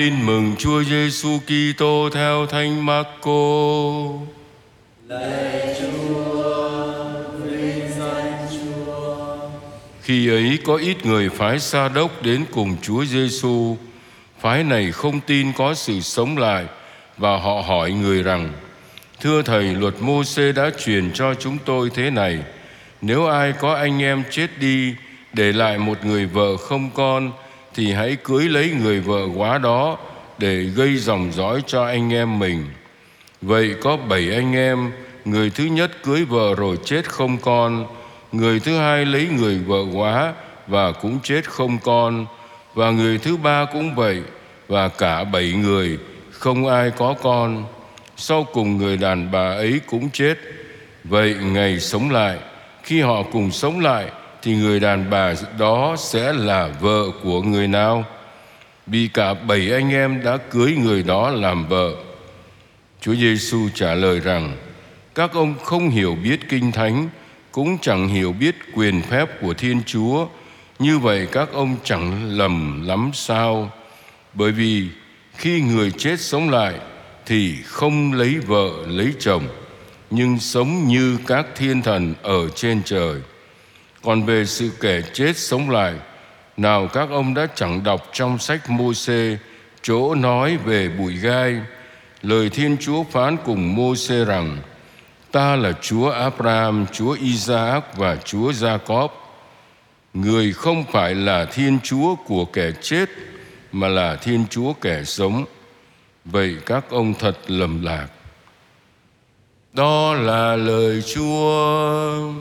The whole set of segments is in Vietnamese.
Tin mừng Chúa Giêsu Kitô theo Thánh Marco. Lạy Chúa, vinh danh Chúa. Khi ấy có ít người phái Sa đốc đến cùng Chúa Giêsu. Phái này không tin có sự sống lại và họ hỏi người rằng: Thưa thầy, luật Môsê đã truyền cho chúng tôi thế này: nếu ai có anh em chết đi để lại một người vợ không con thì hãy cưới lấy người vợ quá đó để gây dòng dõi cho anh em mình. Vậy có bảy anh em, người thứ nhất cưới vợ rồi chết không con, người thứ hai lấy người vợ quá và cũng chết không con, và người thứ ba cũng vậy, và cả bảy người không ai có con. Sau cùng người đàn bà ấy cũng chết. Vậy ngày sống lại, khi họ cùng sống lại thì người đàn bà đó sẽ là vợ của người nào? Vì cả bảy anh em đã cưới người đó làm vợ. Chúa giêsu trả lời rằng, các ông không hiểu biết kinh thánh, cũng chẳng hiểu biết quyền phép của thiên chúa. Như vậy các ông chẳng lầm lắm sao? Bởi vì khi người chết sống lại, thì không lấy vợ lấy chồng, nhưng sống như các thiên thần ở trên trời còn về sự kẻ chết sống lại, nào các ông đã chẳng đọc trong sách Môsê chỗ nói về bụi gai. Lời thiên chúa phán cùng Môsê rằng, ta là chúa abraham, chúa isaac và chúa jacob. Người không phải là thiên chúa của kẻ chết, mà là thiên chúa kẻ sống. Vậy các ông thật lầm lạc. Đó là lời Chúa.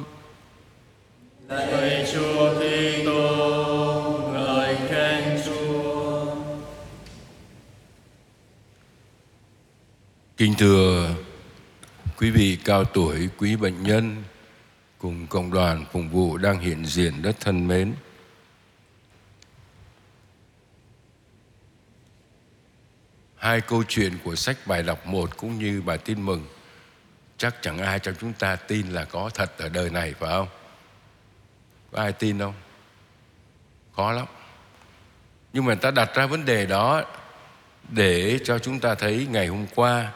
Kính thưa quý vị cao tuổi, quý bệnh nhân cùng cộng đoàn phục vụ đang hiện diện rất thân mến. Hai câu chuyện của sách bài đọc một cũng như bài tin mừng chắc chẳng ai trong chúng ta tin là có thật ở đời này phải không? Có ai tin không? Khó lắm. Nhưng mà ta đặt ra vấn đề đó để cho chúng ta thấy ngày hôm qua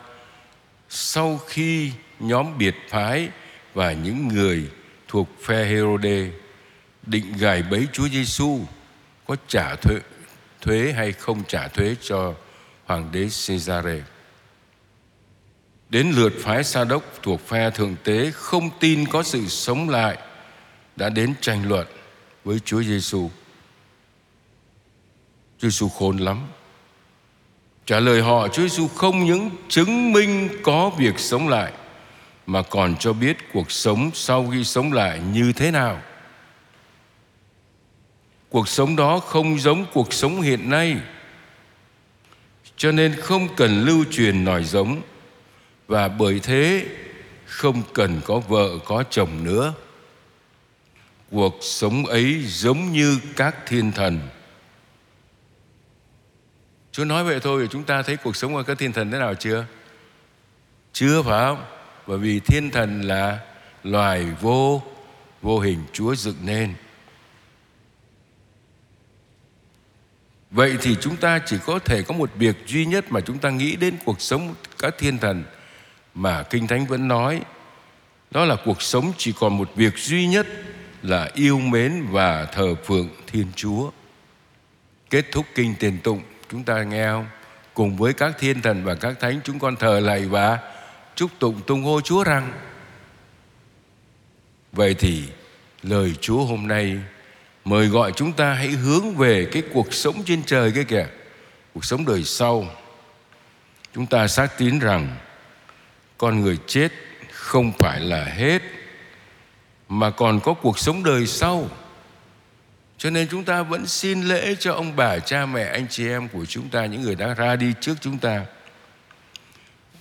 sau khi nhóm biệt phái và những người thuộc phe Herode định gài bẫy Chúa Giêsu có trả thuế, thuế hay không trả thuế cho hoàng đế Caesare. Đến lượt phái Sa đốc thuộc phe thượng tế không tin có sự sống lại đã đến tranh luận với Chúa Giêsu. Chúa Giêsu khôn lắm. Trả lời họ, Chúa Giêsu không những chứng minh có việc sống lại, mà còn cho biết cuộc sống sau khi sống lại như thế nào. Cuộc sống đó không giống cuộc sống hiện nay. Cho nên không cần lưu truyền nòi giống, và bởi thế không cần có vợ, có chồng nữa cuộc sống ấy giống như các thiên thần Chúa nói vậy thôi, chúng ta thấy cuộc sống của các thiên thần thế nào chưa? Chưa phải không? Bởi vì thiên thần là loài vô vô hình Chúa dựng nên. Vậy thì chúng ta chỉ có thể có một việc duy nhất mà chúng ta nghĩ đến cuộc sống các thiên thần mà Kinh Thánh vẫn nói đó là cuộc sống chỉ còn một việc duy nhất là yêu mến và thờ phượng Thiên Chúa. Kết thúc kinh tiền tụng chúng ta nghe không? Cùng với các thiên thần và các thánh chúng con thờ lạy và chúc tụng tung hô Chúa rằng, Vậy thì lời Chúa hôm nay mời gọi chúng ta hãy hướng về cái cuộc sống trên trời cái kìa cuộc sống đời sau, chúng ta xác tín rằng con người chết không phải là hết, mà còn có cuộc sống đời sau cho nên chúng ta vẫn xin lễ cho ông bà, cha mẹ, anh chị em của chúng ta, những người đã ra đi trước chúng ta.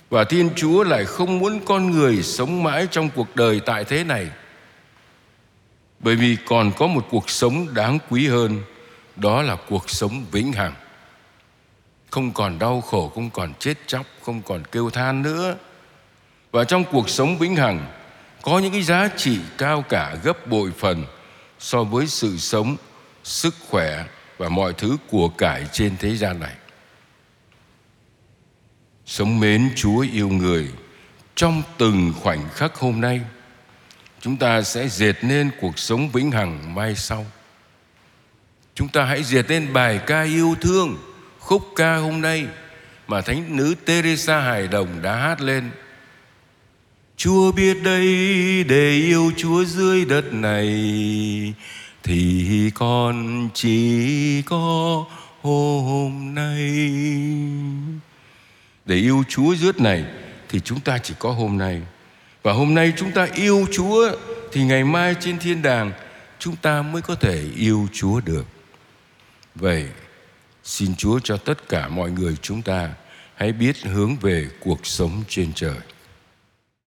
Và thiên chúa lại không muốn con người sống mãi trong cuộc đời tại thế này. Bởi vì còn có một cuộc sống đáng quý hơn, đó là cuộc sống vĩnh hằng. Không còn đau khổ, không còn chết chóc, không còn kêu than nữa. Và trong cuộc sống vĩnh hằng, có những cái giá trị cao cả gấp bội phần so với sự sống sức khỏe và mọi thứ của cải trên thế gian này. Sống mến Chúa yêu người trong từng khoảnh khắc hôm nay, chúng ta sẽ dệt nên cuộc sống vĩnh hằng mai sau. Chúng ta hãy dệt nên bài ca yêu thương, khúc ca hôm nay mà thánh nữ Teresa Hải Đồng đã hát lên. Chúa biết đây để yêu Chúa dưới đất này thì con chỉ có hôm nay để yêu Chúa rước này, thì chúng ta chỉ có hôm nay và hôm nay chúng ta yêu Chúa, thì ngày mai trên thiên đàng, chúng ta mới có thể yêu Chúa được. Vậy, xin Chúa cho tất cả mọi người chúng ta hãy biết hướng về cuộc sống trên trời.